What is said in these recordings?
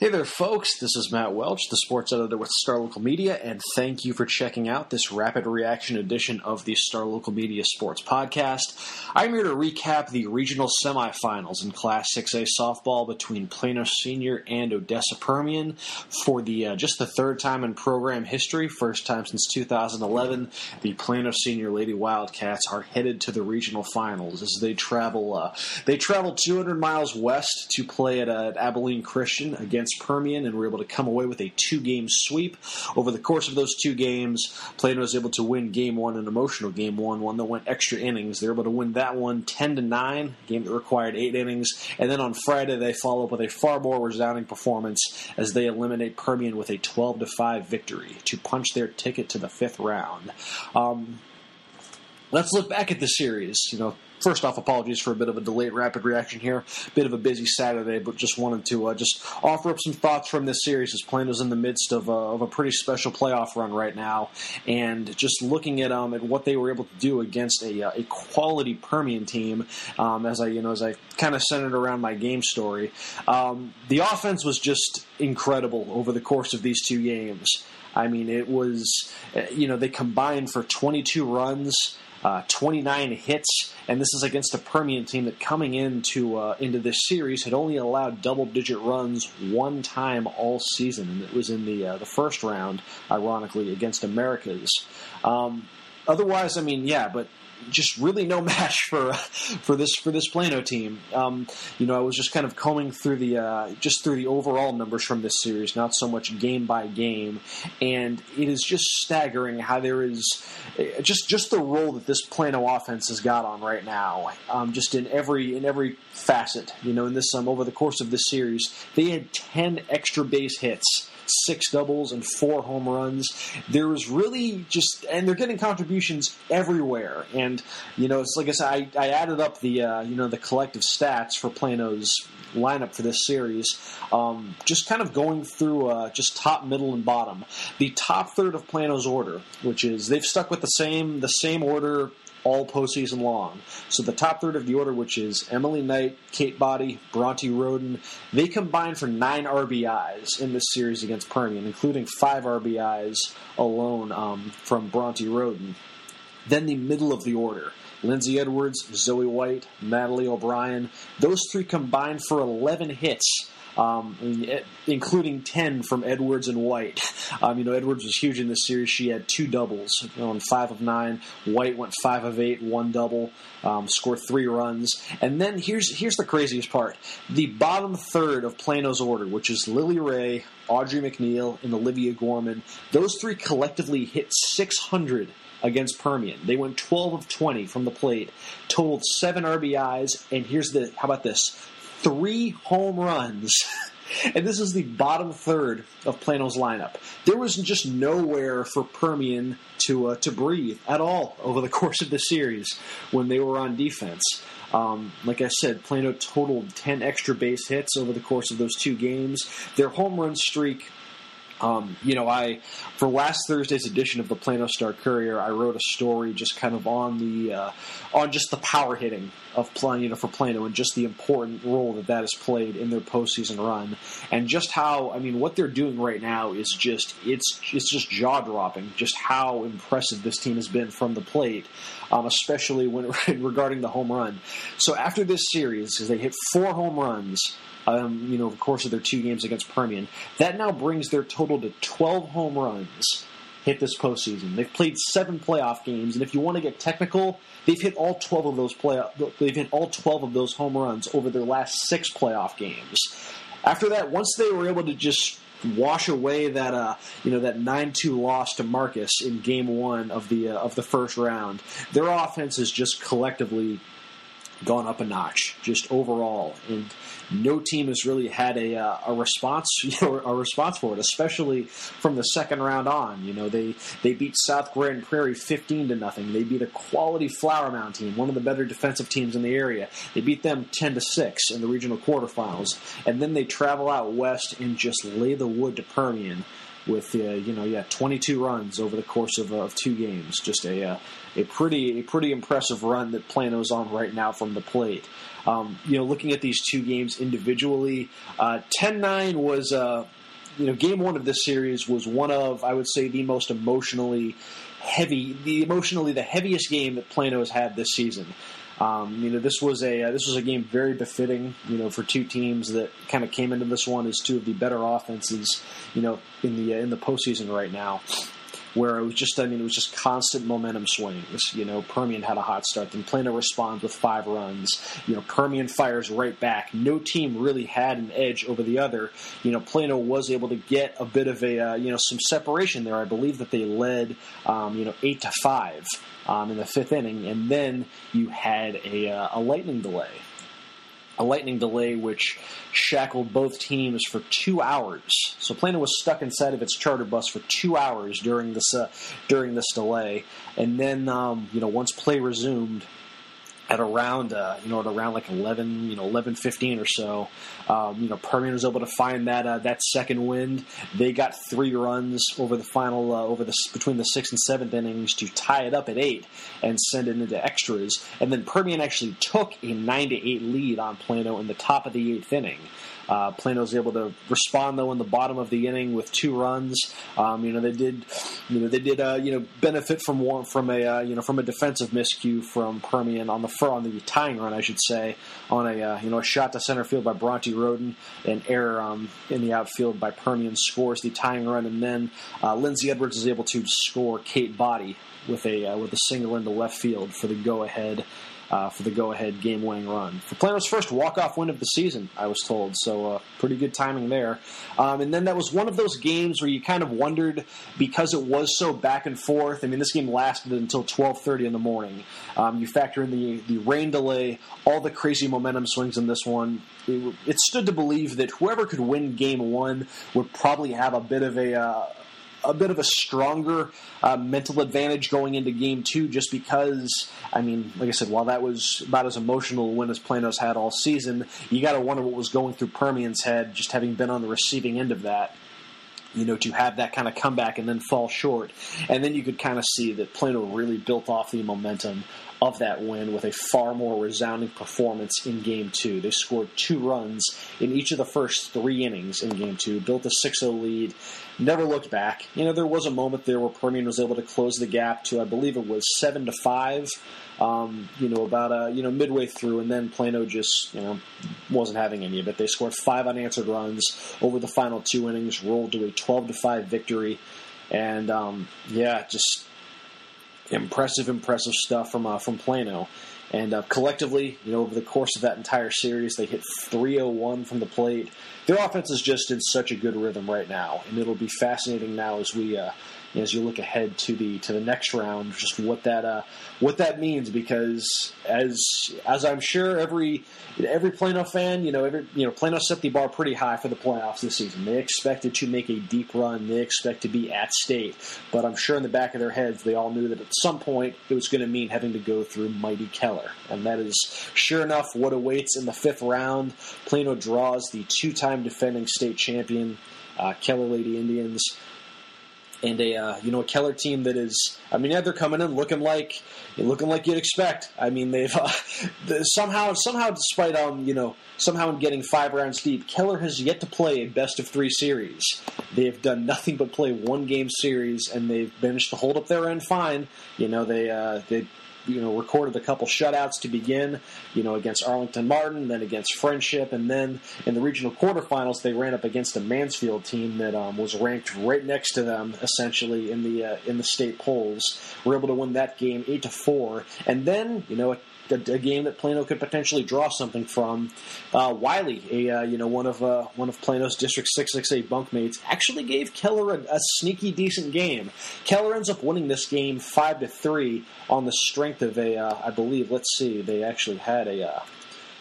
Hey there, folks. This is Matt Welch, the sports editor with Star Local Media, and thank you for checking out this rapid reaction edition of the Star Local Media Sports Podcast. I'm here to recap the regional semifinals in Class 6A softball between Plano Senior and Odessa Permian for the uh, just the third time in program history, first time since 2011. The Plano Senior Lady Wildcats are headed to the regional finals as they travel. Uh, they travel 200 miles west to play at, uh, at Abilene Christian against against Permian and were able to come away with a two game sweep. Over the course of those two games, Plano was able to win game one, an emotional game one, one that went extra innings. They were able to win that one 10 to 9, game that required eight innings. And then on Friday, they follow up with a far more resounding performance as they eliminate Permian with a 12 to 5 victory to punch their ticket to the fifth round. Um, let's look back at the series. You know, first off, apologies for a bit of a delayed rapid reaction here. Bit of a busy Saturday, but just wanted to uh, just offer up some thoughts from this series as Plano's in the midst of, uh, of a pretty special playoff run right now, and just looking at um at what they were able to do against a, uh, a quality Permian team. Um, as I you know as I kind of centered around my game story, um, the offense was just incredible over the course of these two games. I mean, it was, uh, you know, they combined for 22 runs uh, 29 hits, and this is against a Permian team that coming into uh, into this series had only allowed double-digit runs one time all season, and it was in the uh, the first round, ironically, against Americas. Um, otherwise, I mean, yeah, but just really no match for for this for this Plano team. Um, you know, I was just kind of combing through the uh, just through the overall numbers from this series, not so much game by game, and it is just staggering how there is uh, just just the role that this Plano offense has got on right now. Um, just in every in every facet, you know, in this um, over the course of this series, they had ten extra base hits six doubles and four home runs. There was really just, and they're getting contributions everywhere. And you know, it's like I said, I, I added up the uh, you know the collective stats for Plano's lineup for this series. Um, just kind of going through uh, just top, middle, and bottom. The top third of Plano's order, which is they've stuck with the same the same order all postseason long. So the top third of the order, which is Emily Knight, Kate Body, Bronte Roden, they combined for nine RBIs in this series against Permian, including five RBIs alone um, from Bronte Roden. Then the middle of the order. Lindsay Edwards, Zoe White, Natalie O'Brien. Those three combined for 11 hits um, including 10 from Edwards and White. Um, you know, Edwards was huge in this series. She had two doubles on five of nine. White went five of eight, one double, um, scored three runs. And then here's here's the craziest part: the bottom third of Plano's order, which is Lily Ray, Audrey McNeil, and Olivia Gorman. Those three collectively hit 600 against Permian. They went 12 of 20 from the plate, totaled seven RBIs, and here's the how about this? Three home runs. and this is the bottom third of Plano's lineup. There was just nowhere for Permian to uh, to breathe at all over the course of the series when they were on defense. Um, like I said, Plano totaled 10 extra base hits over the course of those two games. Their home run streak um, you know, I for last Thursday's edition of the Plano Star Courier, I wrote a story just kind of on the uh, on just the power hitting of Plano, you know, for Plano and just the important role that that has played in their postseason run, and just how I mean, what they're doing right now is just it's it's just jaw dropping. Just how impressive this team has been from the plate, um, especially when regarding the home run. So after this series, as they hit four home runs um, you know, of course of their two games against Permian. That now brings their total to 12 home runs hit this postseason. They've played seven playoff games, and if you want to get technical, they've hit all 12 of those playoff. They've hit all 12 of those home runs over their last six playoff games. After that, once they were able to just wash away that uh, you know that nine two loss to Marcus in Game One of the uh, of the first round, their offense has just collectively gone up a notch just overall, and no team has really had a uh, a response you know, a response for it, especially from the second round on. You know, they they beat South Grand Prairie fifteen to nothing. They beat a quality Flower Mound team, one of the better defensive teams in the area. They beat them ten to six in the regional quarterfinals, and then they travel out west and just lay the wood to Permian with uh, you know yeah 22 runs over the course of, uh, of two games. Just a uh, a pretty a pretty impressive run that Plano's on right now from the plate. Um, you know, looking at these two games individually, uh, 10-9 was uh, you know game one of this series was one of I would say the most emotionally heavy, the emotionally the heaviest game that Plano has had this season. Um, you know, this was a uh, this was a game very befitting, you know, for two teams that kind of came into this one as two of the better offenses, you know, in the uh, in the postseason right now where it was just, I mean, it was just constant momentum swings. You know, Permian had a hot start, then Plano responds with five runs. You know, Permian fires right back. No team really had an edge over the other. You know, Plano was able to get a bit of a, uh, you know, some separation there. I believe that they led, um, you know, eight to five um, in the fifth inning, and then you had a, uh, a lightning delay a lightning delay which shackled both teams for two hours. So Plano was stuck inside of its charter bus for two hours during this uh, during this delay, and then um, you know once play resumed, at around uh, you know at around like 11 you know 11 15 or so. Um, you know Permian was able to find that uh, that second wind. They got three runs over the final uh, over the between the sixth and seventh innings to tie it up at eight and send it into extras. And then Permian actually took a nine to eight lead on Plano in the top of the eighth inning uh, Plano was able to respond though in the bottom of the inning with two runs. Um, you know they did, you know they did uh, you know benefit from one from a uh, you know from a defensive miscue from Permian on the fur on the tying run I should say on a uh, you know a shot to center field by Bronte Roden and error um, in the outfield by Permian scores the tying run and then uh, Lindsey Edwards is able to score Kate Body with a uh, with a single into left field for the go ahead uh, for the go-ahead game-winning run. For Plano's first walk-off win of the season, I was told, so uh, pretty good timing there. Um, and then that was one of those games where you kind of wondered because it was so back and forth. I mean, this game lasted until 12:30 in the morning. Um, you factor in the the rain delay, all the crazy momentum swings in this one. It, it stood to believe that whoever could win Game One would probably have a bit of a uh, a bit of a stronger uh, mental advantage going into game two, just because, I mean, like I said, while that was about as emotional a win as Plano's had all season, you got to wonder what was going through Permian's head, just having been on the receiving end of that. You know, to have that kind of comeback and then fall short. And then you could kind of see that Plano really built off the momentum of that win with a far more resounding performance in game two. They scored two runs in each of the first three innings in game two, built a 6 0 lead, never looked back. You know, there was a moment there where Permian was able to close the gap to, I believe it was 7 to 5. Um, you know, about uh, you know midway through, and then Plano just you know wasn't having any of it. They scored five unanswered runs over the final two innings, rolled to a twelve to five victory, and um, yeah, just impressive, impressive stuff from uh, from Plano. And uh, collectively, you know, over the course of that entire series, they hit 301 from the plate. Their offense is just in such a good rhythm right now, and it'll be fascinating now as we uh, as you look ahead to the to the next round, just what that uh, what that means. Because as as I'm sure every every Plano fan, you know, every you know, Plano set the bar pretty high for the playoffs this season. They expected to make a deep run. They expect to be at state, but I'm sure in the back of their heads, they all knew that at some point it was going to mean having to go through mighty Keller, and that is sure enough what awaits in the fifth round. Plano draws the two-time defending state champion. Uh, Keller Lady Indians and a uh, you know a Keller team that is I mean yeah they're coming in looking like looking like you'd expect. I mean they've uh, somehow somehow despite um you know somehow in getting five rounds deep Keller has yet to play a best of three series. They have done nothing but play one game series and they've managed to hold up their end fine. You know they uh, they you know recorded a couple shutouts to begin, you know against Arlington Martin, then against Friendship, and then in the regional quarterfinals they ran up against a Mansfield team that um, was ranked right next to them essentially in the uh, in the state polls. Were able to win that game eight to four, and then you know a, a, game that Plano could potentially draw something from. Uh, Wylie, a uh, you know one of uh, one of Plano's District Six Six Eight bunkmates, actually gave Keller a, a, sneaky decent game. Keller ends up winning this game five to three on the strength of a, uh, I believe, let's see, they actually had a, uh,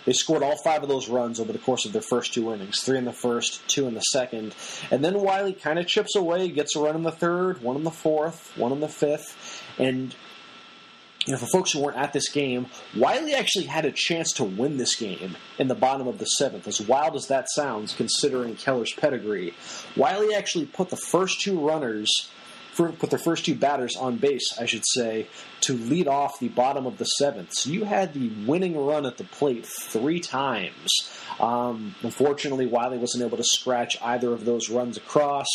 they scored all five of those runs over the course of their first two innings three in the first, two in the second. And then Wylie kind of chips away, gets a run in the third, one in the fourth, one in the fifth. And you know, for folks who weren't at this game, Wylie actually had a chance to win this game in the bottom of the seventh. As wild as that sounds, considering Keller's pedigree, Wylie actually put the first two runners, put their first two batters on base, I should say, to lead off the bottom of the seventh. So you had the winning run at the plate three times. Um, unfortunately, Wylie wasn't able to scratch either of those runs across.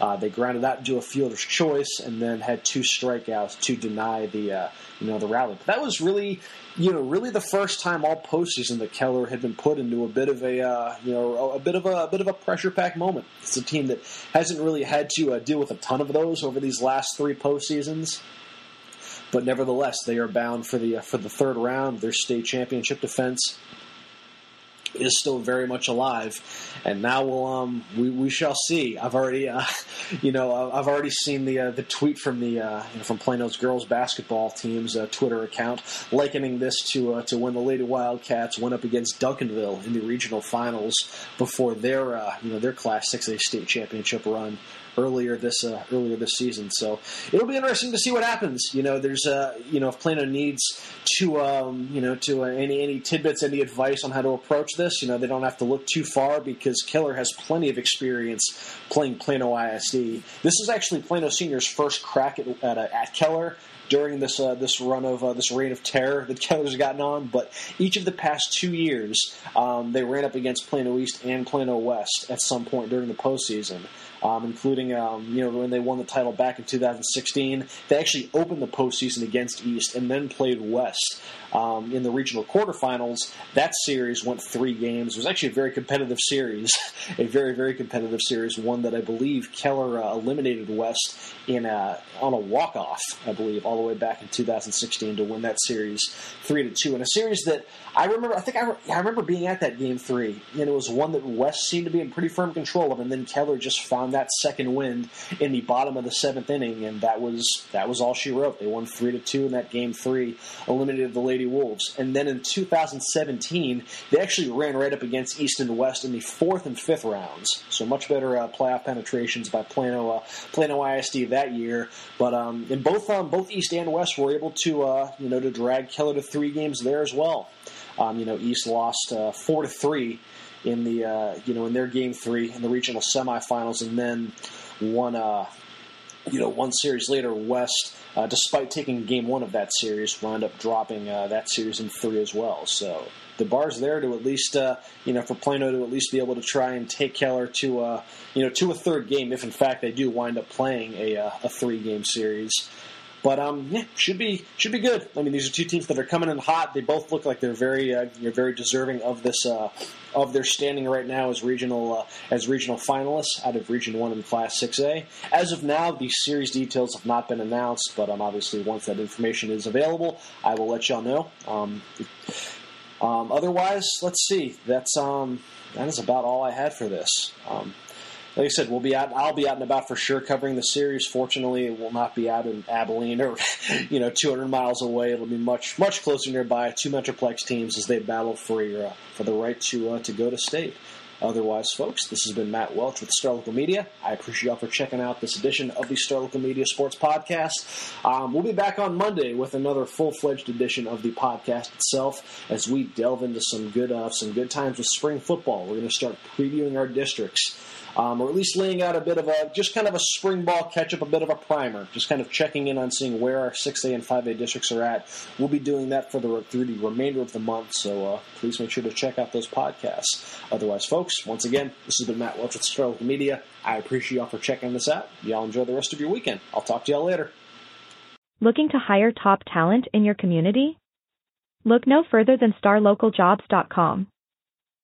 Uh, they grounded out into a fielder's choice and then had two strikeouts to deny the uh, you know the rally. But that was really you know really the first time all postseason that Keller had been put into a bit of a uh, you know a bit of a, a, bit of a pressure pack moment. It's a team that hasn't really had to uh, deal with a ton of those over these last three postseasons but nevertheless, they are bound for the uh, for the third round. Their state championship defense is still very much alive, and now we'll um we, we shall see. I've already uh, you know I've already seen the uh, the tweet from the uh, you know, from Plano's girls basketball team's uh, Twitter account likening this to uh, to when the Lady Wildcats went up against Duncanville in the regional finals before their uh, you know their Class 6A state championship run earlier this uh, earlier this season. So it'll be interesting to see what happens. You know, there's uh, you know if Plano needs to um, you know to uh, any any tidbits, any advice on how to approach this. You know, they don't have to look too far because Keller has plenty of experience playing Plano ISD. This is actually Plano Senior's first crack at at, uh, at Keller during this uh, this run of uh, this reign of terror that Keller's gotten on. But each of the past two years, um, they ran up against Plano East and Plano West at some point during the postseason um, including um, you know when they won the title back in 2016. They actually opened the postseason against East and then played West um, in the regional quarterfinals. That series went three games. It was actually a very competitive series, a very very competitive series. One that I believe Keller uh, eliminated West in a, on a walk off. I believe all the way back in 2016 to win that series three to two in a series that I remember. I think I, I remember being at that game three, and it was one that West seemed to be in pretty firm control of, and then Keller just found that second wind in the bottom of the seventh inning, and that was that was all she wrote. They won three to two in that game three, eliminated the Lady Wolves, and then in 2017 they actually ran right up against East and West in the fourth and fifth rounds. So much better uh, playoff penetrations by Plano uh, Plano ISD that year. But um, in both um, both East and West were able to uh, you know to drag Keller to three games there as well. Um, you know East lost uh, four to three in the uh, you know in their game three in the regional semifinals, and then won uh, you know one series later, West, uh, despite taking game one of that series, wound up dropping uh, that series in three as well. So the bar's there to at least uh, you know for Plano to at least be able to try and take Keller to uh, you know to a third game if in fact they do wind up playing a, uh, a three game series. But um, yeah, should be should be good. I mean, these are two teams that are coming in hot. They both look like they're very uh, you're very deserving of this uh, of their standing right now as regional uh, as regional finalists out of Region One in Class 6A. As of now, the series details have not been announced, but um, obviously once that information is available, I will let y'all know. Um, um, otherwise, let's see. That's um, that is about all I had for this. Um, like I said, we'll be out. I'll be out and about for sure covering the series. Fortunately, it will not be out in Abilene or you know 200 miles away. It'll be much much closer nearby. Two Metroplex teams as they battle for your, uh, for the right to uh, to go to state. Otherwise, folks, this has been Matt Welch with Star Local Media. I appreciate y'all for checking out this edition of the Star Local Media Sports Podcast. Um, we'll be back on Monday with another full-fledged edition of the podcast itself as we delve into some good uh, some good times with spring football. We're going to start previewing our districts um, or at least laying out a bit of a just kind of a spring ball catch up, a bit of a primer, just kind of checking in on seeing where our 6A and 5A districts are at. We'll be doing that for the through the remainder of the month, so uh, please make sure to check out those podcasts. Otherwise, folks, once again, this has been Matt Welch with Local Media. I appreciate y'all for checking this out. Y'all enjoy the rest of your weekend. I'll talk to y'all later. Looking to hire top talent in your community? Look no further than starlocaljobs.com.